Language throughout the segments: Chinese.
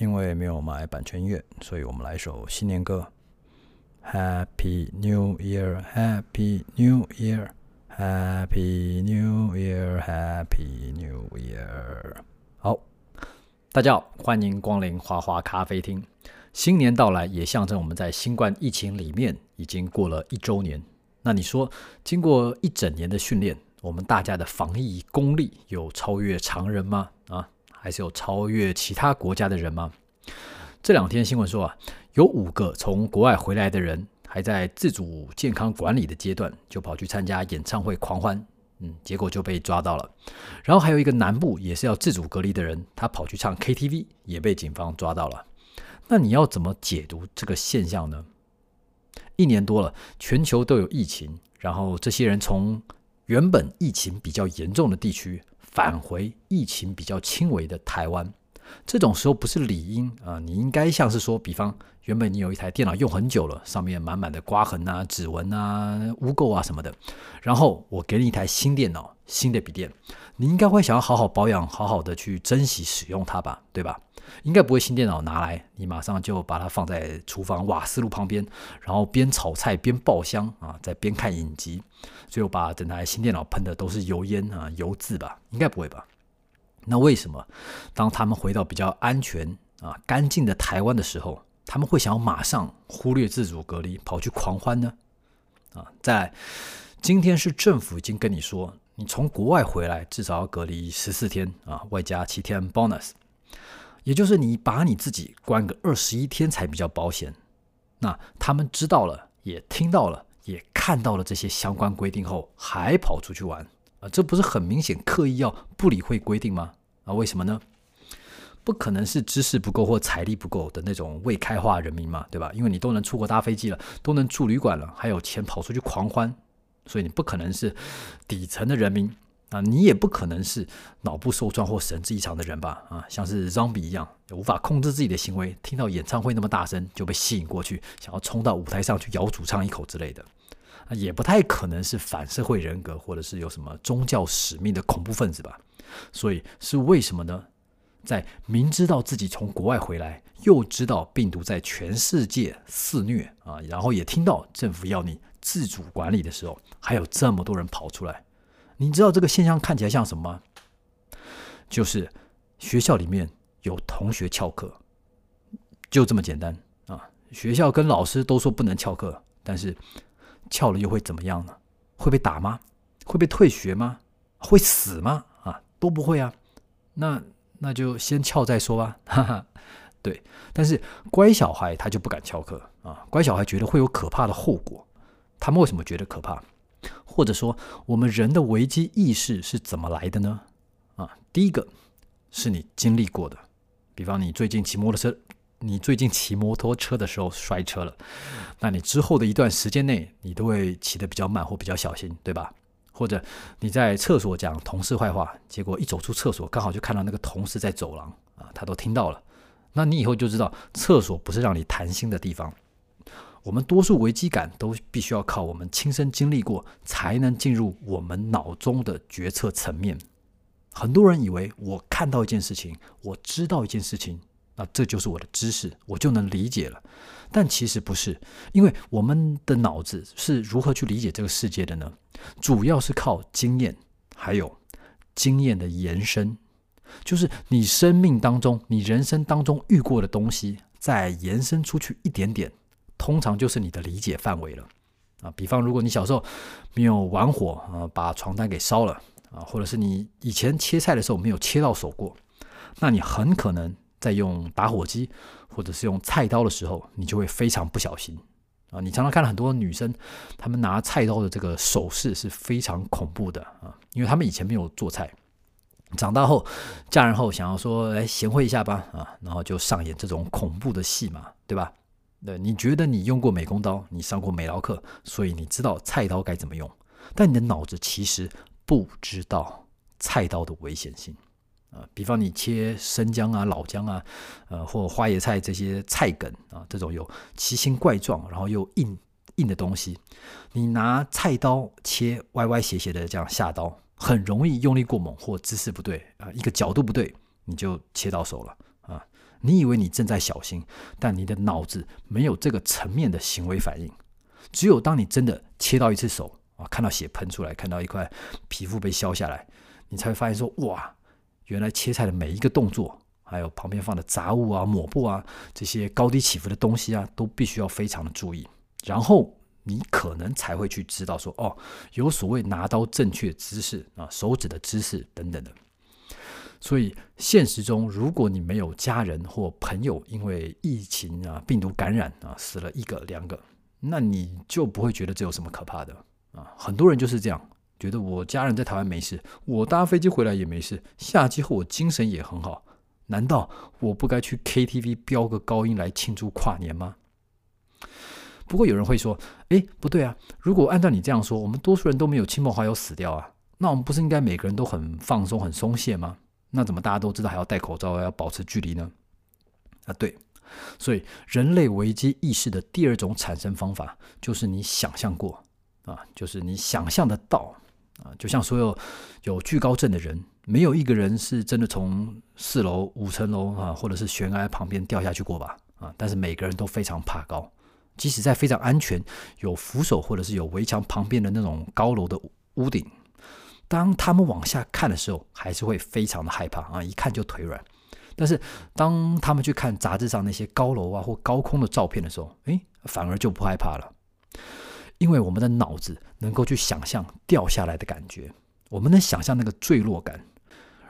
因为没有买版权音乐，所以我们来一首新年歌。Happy New Year, Happy New Year, Happy New Year, Happy New Year。好，大家好，欢迎光临花花咖啡厅。新年到来，也象征我们在新冠疫情里面已经过了一周年。那你说，经过一整年的训练，我们大家的防疫功力有超越常人吗？啊，还是有超越其他国家的人吗？这两天新闻说啊，有五个从国外回来的人还在自主健康管理的阶段，就跑去参加演唱会狂欢，嗯，结果就被抓到了。然后还有一个南部也是要自主隔离的人，他跑去唱 KTV，也被警方抓到了。那你要怎么解读这个现象呢？一年多了，全球都有疫情，然后这些人从原本疫情比较严重的地区返回疫情比较轻微的台湾，这种时候不是理应啊，你应该像是说，比方原本你有一台电脑用很久了，上面满满的刮痕啊、指纹啊、污垢啊什么的，然后我给你一台新电脑、新的笔电，你应该会想要好好保养、好好的去珍惜使用它吧，对吧？应该不会新电脑拿来，你马上就把它放在厨房瓦斯炉旁边，然后边炒菜边爆香啊，再边看影集，最后把整台新电脑喷的都是油烟啊、油渍吧？应该不会吧？那为什么当他们回到比较安全啊、干净的台湾的时候，他们会想要马上忽略自主隔离，跑去狂欢呢？啊，在，今天是政府已经跟你说，你从国外回来至少要隔离十四天啊，外加七天 bonus。也就是你把你自己关个二十一天才比较保险。那他们知道了，也听到了，也看到了这些相关规定后，还跑出去玩啊？这不是很明显刻意要不理会规定吗？啊，为什么呢？不可能是知识不够或财力不够的那种未开化人民嘛，对吧？因为你都能出国搭飞机了，都能住旅馆了，还有钱跑出去狂欢，所以你不可能是底层的人民。啊，你也不可能是脑部受创或神志异常的人吧？啊，像是 zombie 一样，无法控制自己的行为，听到演唱会那么大声就被吸引过去，想要冲到舞台上去咬主唱一口之类的。啊，也不太可能是反社会人格或者是有什么宗教使命的恐怖分子吧？所以是为什么呢？在明知道自己从国外回来，又知道病毒在全世界肆虐啊，然后也听到政府要你自主管理的时候，还有这么多人跑出来。你知道这个现象看起来像什么？就是学校里面有同学翘课，就这么简单啊！学校跟老师都说不能翘课，但是翘了又会怎么样呢？会被打吗？会被退学吗？会死吗？啊，都不会啊！那那就先翘再说吧，哈哈。对，但是乖小孩他就不敢翘课啊！乖小孩觉得会有可怕的后果，他们为什么觉得可怕？或者说，我们人的危机意识是怎么来的呢？啊，第一个是你经历过的，比方你最近骑摩托车，你最近骑摩托车的时候摔车了，那你之后的一段时间内，你都会骑得比较慢或比较小心，对吧？或者你在厕所讲同事坏话，结果一走出厕所，刚好就看到那个同事在走廊啊，他都听到了，那你以后就知道，厕所不是让你谈心的地方。我们多数危机感都必须要靠我们亲身经历过，才能进入我们脑中的决策层面。很多人以为我看到一件事情，我知道一件事情，那这就是我的知识，我就能理解了。但其实不是，因为我们的脑子是如何去理解这个世界的呢？主要是靠经验，还有经验的延伸，就是你生命当中、你人生当中遇过的东西，再延伸出去一点点。通常就是你的理解范围了啊，比方如果你小时候没有玩火啊，把床单给烧了啊，或者是你以前切菜的时候没有切到手过，那你很可能在用打火机或者是用菜刀的时候，你就会非常不小心啊。你常常看到很多女生，她们拿菜刀的这个手势是非常恐怖的啊，因为她们以前没有做菜，长大后嫁人后想要说来贤惠一下吧啊，然后就上演这种恐怖的戏码，对吧？对，你觉得你用过美工刀，你上过美劳课，所以你知道菜刀该怎么用，但你的脑子其实不知道菜刀的危险性啊。比方你切生姜啊、老姜啊，呃，或花椰菜这些菜梗啊，这种有奇形怪状然后又硬硬的东西，你拿菜刀切歪歪斜斜的这样下刀，很容易用力过猛或姿势不对啊，一个角度不对，你就切到手了。你以为你正在小心，但你的脑子没有这个层面的行为反应。只有当你真的切到一次手啊，看到血喷出来，看到一块皮肤被削下来，你才会发现说：哇，原来切菜的每一个动作，还有旁边放的杂物啊、抹布啊，这些高低起伏的东西啊，都必须要非常的注意。然后你可能才会去知道说：哦，有所谓拿刀正确姿势啊，手指的姿势等等的。所以现实中，如果你没有家人或朋友因为疫情啊、病毒感染啊死了一个两个，那你就不会觉得这有什么可怕的啊。很多人就是这样觉得，我家人在台湾没事，我搭飞机回来也没事，下机后我精神也很好，难道我不该去 KTV 飙个高音来庆祝跨年吗？不过有人会说，诶，不对啊，如果按照你这样说，我们多数人都没有亲朋好友死掉啊，那我们不是应该每个人都很放松、很松懈吗？那怎么大家都知道还要戴口罩，要保持距离呢？啊，对，所以人类危机意识的第二种产生方法就是你想象过啊，就是你想象得到啊，就像所有有惧高症的人，没有一个人是真的从四楼、五层楼啊，或者是悬崖旁边掉下去过吧？啊，但是每个人都非常怕高，即使在非常安全、有扶手或者是有围墙旁边的那种高楼的屋顶。当他们往下看的时候，还是会非常的害怕啊！一看就腿软。但是当他们去看杂志上那些高楼啊或高空的照片的时候，诶，反而就不害怕了。因为我们的脑子能够去想象掉下来的感觉，我们能想象那个坠落感。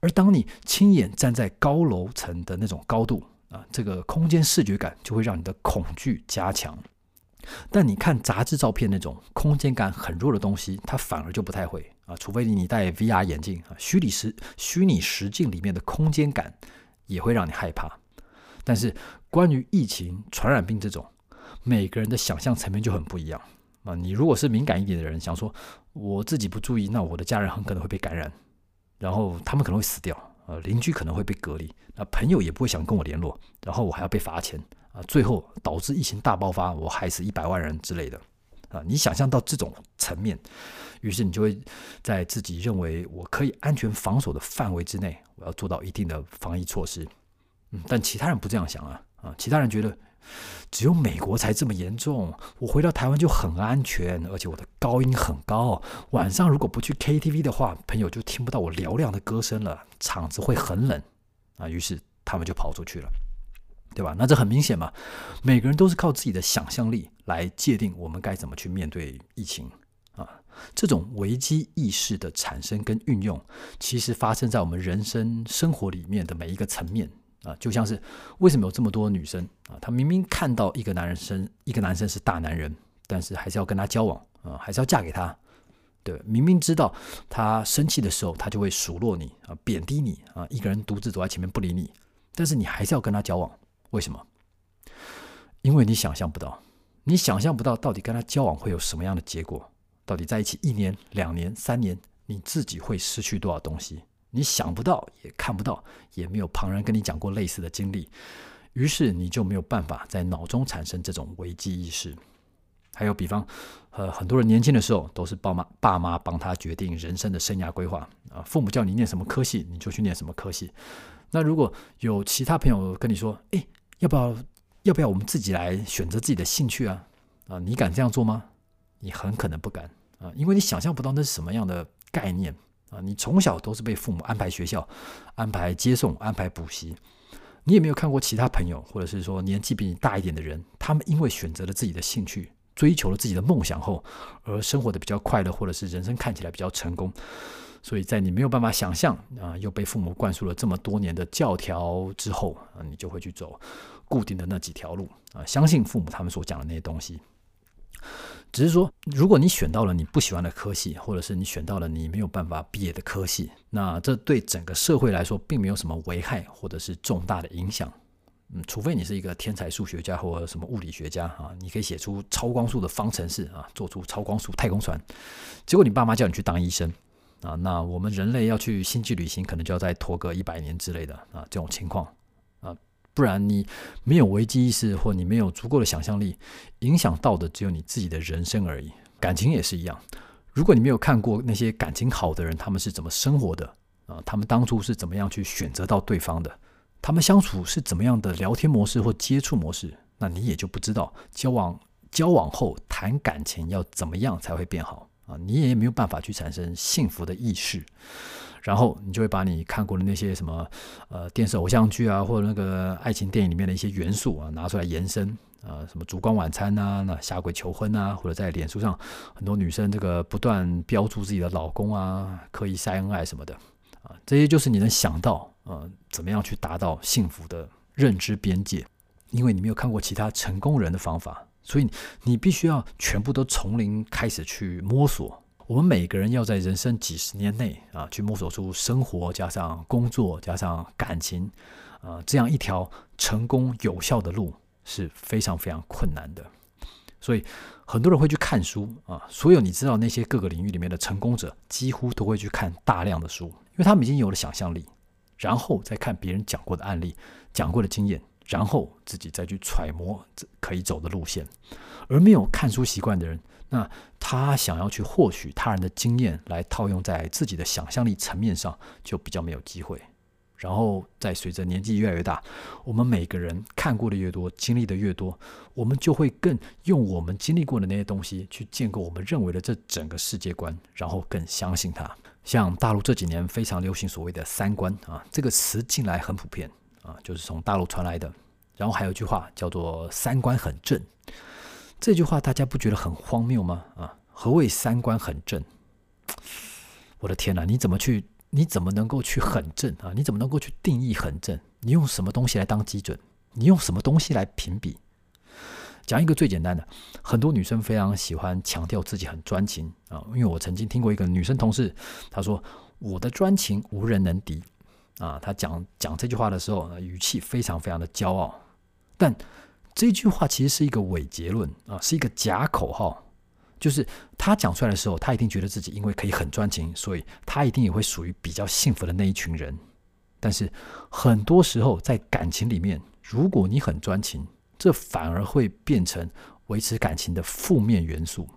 而当你亲眼站在高楼层的那种高度啊，这个空间视觉感就会让你的恐惧加强。但你看杂志照片那种空间感很弱的东西，它反而就不太会啊，除非你戴 VR 眼镜啊，虚拟实虚拟实境里面的空间感也会让你害怕。但是关于疫情、传染病这种，每个人的想象层面就很不一样啊。你如果是敏感一点的人，想说我自己不注意，那我的家人很可能会被感染，然后他们可能会死掉，呃，邻居可能会被隔离，那朋友也不会想跟我联络，然后我还要被罚钱。啊，最后导致疫情大爆发，我害死一百万人之类的，啊，你想象到这种层面，于是你就会在自己认为我可以安全防守的范围之内，我要做到一定的防疫措施。嗯，但其他人不这样想啊，啊，其他人觉得只有美国才这么严重，我回到台湾就很安全，而且我的高音很高，晚上如果不去 KTV 的话，朋友就听不到我嘹亮的歌声了，场子会很冷，啊，于是他们就跑出去了。对吧？那这很明显嘛，每个人都是靠自己的想象力来界定我们该怎么去面对疫情啊。这种危机意识的产生跟运用，其实发生在我们人生生活里面的每一个层面啊。就像是为什么有这么多女生啊，她明明看到一个男人生一个男生是大男人，但是还是要跟他交往啊，还是要嫁给他。对，明明知道他生气的时候，他就会数落你啊，贬低你啊，一个人独自走在前面不理你，但是你还是要跟他交往。为什么？因为你想象不到，你想象不到到底跟他交往会有什么样的结果，到底在一起一年、两年、三年，你自己会失去多少东西？你想不到，也看不到，也没有旁人跟你讲过类似的经历，于是你就没有办法在脑中产生这种危机意识。还有，比方，呃，很多人年轻的时候都是爸妈爸妈帮他决定人生的生涯规划啊，父母叫你念什么科系，你就去念什么科系。那如果有其他朋友跟你说，诶，要不要要不要我们自己来选择自己的兴趣啊？啊，你敢这样做吗？你很可能不敢啊，因为你想象不到那是什么样的概念啊。你从小都是被父母安排学校、安排接送、安排补习，你也没有看过其他朋友，或者是说年纪比你大一点的人，他们因为选择了自己的兴趣，追求了自己的梦想后，而生活的比较快乐，或者是人生看起来比较成功。所以在你没有办法想象啊，又被父母灌输了这么多年的教条之后啊，你就会去走固定的那几条路啊，相信父母他们所讲的那些东西。只是说，如果你选到了你不喜欢的科系，或者是你选到了你没有办法毕业的科系，那这对整个社会来说并没有什么危害，或者是重大的影响。嗯，除非你是一个天才数学家或者什么物理学家啊，你可以写出超光速的方程式啊，做出超光速太空船。结果你爸妈叫你去当医生。啊，那我们人类要去星际旅行，可能就要再拖个一百年之类的啊，这种情况啊，不然你没有危机意识，或你没有足够的想象力，影响到的只有你自己的人生而已。感情也是一样，如果你没有看过那些感情好的人，他们是怎么生活的啊，他们当初是怎么样去选择到对方的，他们相处是怎么样的聊天模式或接触模式，那你也就不知道交往交往后谈感情要怎么样才会变好啊，你也没有办法去产生幸福的意识。然后你就会把你看过的那些什么呃电视偶像剧啊，或者那个爱情电影里面的一些元素啊拿出来延伸啊，什么烛光晚餐啊，那下跪求婚啊，或者在脸书上很多女生这个不断标注自己的老公啊，刻意晒恩爱什么的啊，这些就是你能想到呃怎么样去达到幸福的认知边界，因为你没有看过其他成功人的方法，所以你必须要全部都从零开始去摸索。我们每个人要在人生几十年内啊，去摸索出生活加上工作加上感情，啊，这样一条成功有效的路是非常非常困难的。所以很多人会去看书啊，所有你知道那些各个领域里面的成功者，几乎都会去看大量的书，因为他们已经有了想象力，然后再看别人讲过的案例、讲过的经验，然后自己再去揣摩这可以走的路线。而没有看书习惯的人，那他想要去获取他人的经验来套用在自己的想象力层面上，就比较没有机会。然后再随着年纪越来越大，我们每个人看过的越多，经历的越多，我们就会更用我们经历过的那些东西去建构我们认为的这整个世界观，然后更相信它。像大陆这几年非常流行所谓的“三观”啊，这个词进来很普遍啊，就是从大陆传来的。然后还有一句话叫做“三观很正”。这句话大家不觉得很荒谬吗？啊，何谓三观很正？我的天哪，你怎么去？你怎么能够去很正啊？你怎么能够去定义很正？你用什么东西来当基准？你用什么东西来评比？讲一个最简单的，很多女生非常喜欢强调自己很专情啊，因为我曾经听过一个女生同事，她说：“我的专情无人能敌。”啊，他讲讲这句话的时候，语气非常非常的骄傲，但。这句话其实是一个伪结论啊，是一个假口号。就是他讲出来的时候，他一定觉得自己因为可以很专情，所以他一定也会属于比较幸福的那一群人。但是很多时候在感情里面，如果你很专情，这反而会变成维持感情的负面元素，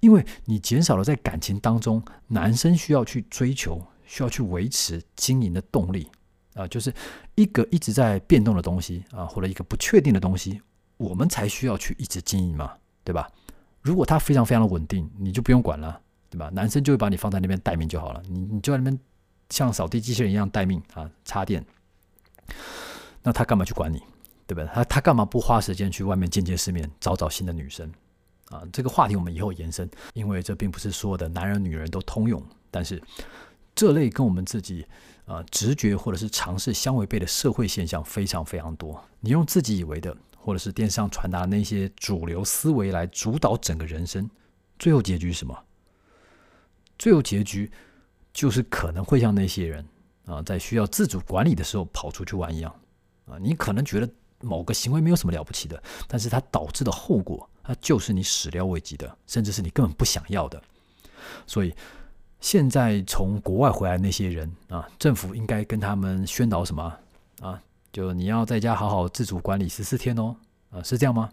因为你减少了在感情当中男生需要去追求、需要去维持经营的动力。啊，就是一个一直在变动的东西啊，或者一个不确定的东西，我们才需要去一直经营嘛，对吧？如果它非常非常的稳定，你就不用管了，对吧？男生就会把你放在那边待命就好了，你你就在那边像扫地机器人一样待命啊，插电。那他干嘛去管你，对吧？他他干嘛不花时间去外面见见世面，找找新的女生啊？这个话题我们以后延伸，因为这并不是所有的男人女人都通用，但是这类跟我们自己。啊，直觉或者是尝试相违背的社会现象非常非常多。你用自己以为的，或者是电视上传达的那些主流思维来主导整个人生，最后结局是什么？最后结局就是可能会像那些人啊，在需要自主管理的时候跑出去玩一样啊。你可能觉得某个行为没有什么了不起的，但是它导致的后果，它就是你始料未及的，甚至是你根本不想要的。所以。现在从国外回来那些人啊，政府应该跟他们宣导什么啊？就你要在家好好自主管理十四天哦，啊，是这样吗？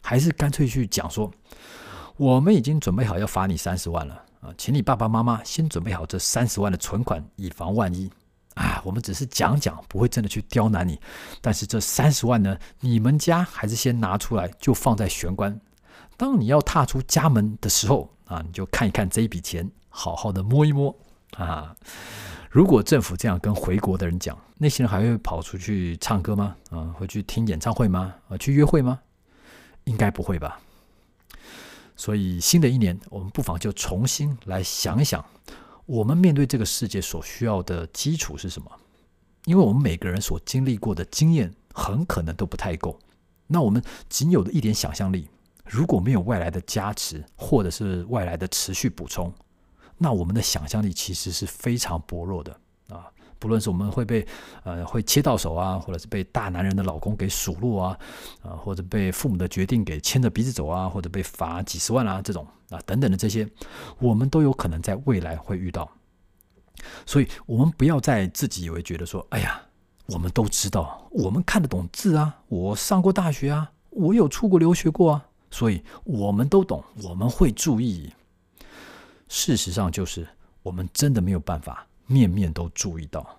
还是干脆去讲说，我们已经准备好要罚你三十万了啊，请你爸爸妈妈先准备好这三十万的存款，以防万一啊。我们只是讲讲，不会真的去刁难你，但是这三十万呢，你们家还是先拿出来，就放在玄关。当你要踏出家门的时候啊，你就看一看这一笔钱。好好的摸一摸啊！如果政府这样跟回国的人讲，那些人还会跑出去唱歌吗？啊，会去听演唱会吗？啊，去约会吗？应该不会吧。所以新的一年，我们不妨就重新来想一想，我们面对这个世界所需要的基础是什么？因为我们每个人所经历过的经验很可能都不太够。那我们仅有的一点想象力，如果没有外来的加持，或者是外来的持续补充，那我们的想象力其实是非常薄弱的啊！不论是我们会被呃会切到手啊，或者是被大男人的老公给数落啊，啊，或者被父母的决定给牵着鼻子走啊，或者被罚几十万啊这种啊等等的这些，我们都有可能在未来会遇到。所以，我们不要再自己以为觉得说，哎呀，我们都知道，我们看得懂字啊，我上过大学啊，我有出国留学过啊，所以我们都懂，我们会注意。事实上，就是我们真的没有办法面面都注意到。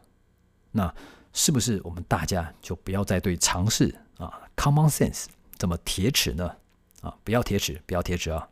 那是不是我们大家就不要再对尝试啊 common sense 这么铁齿呢？啊，不要铁齿，不要铁齿啊！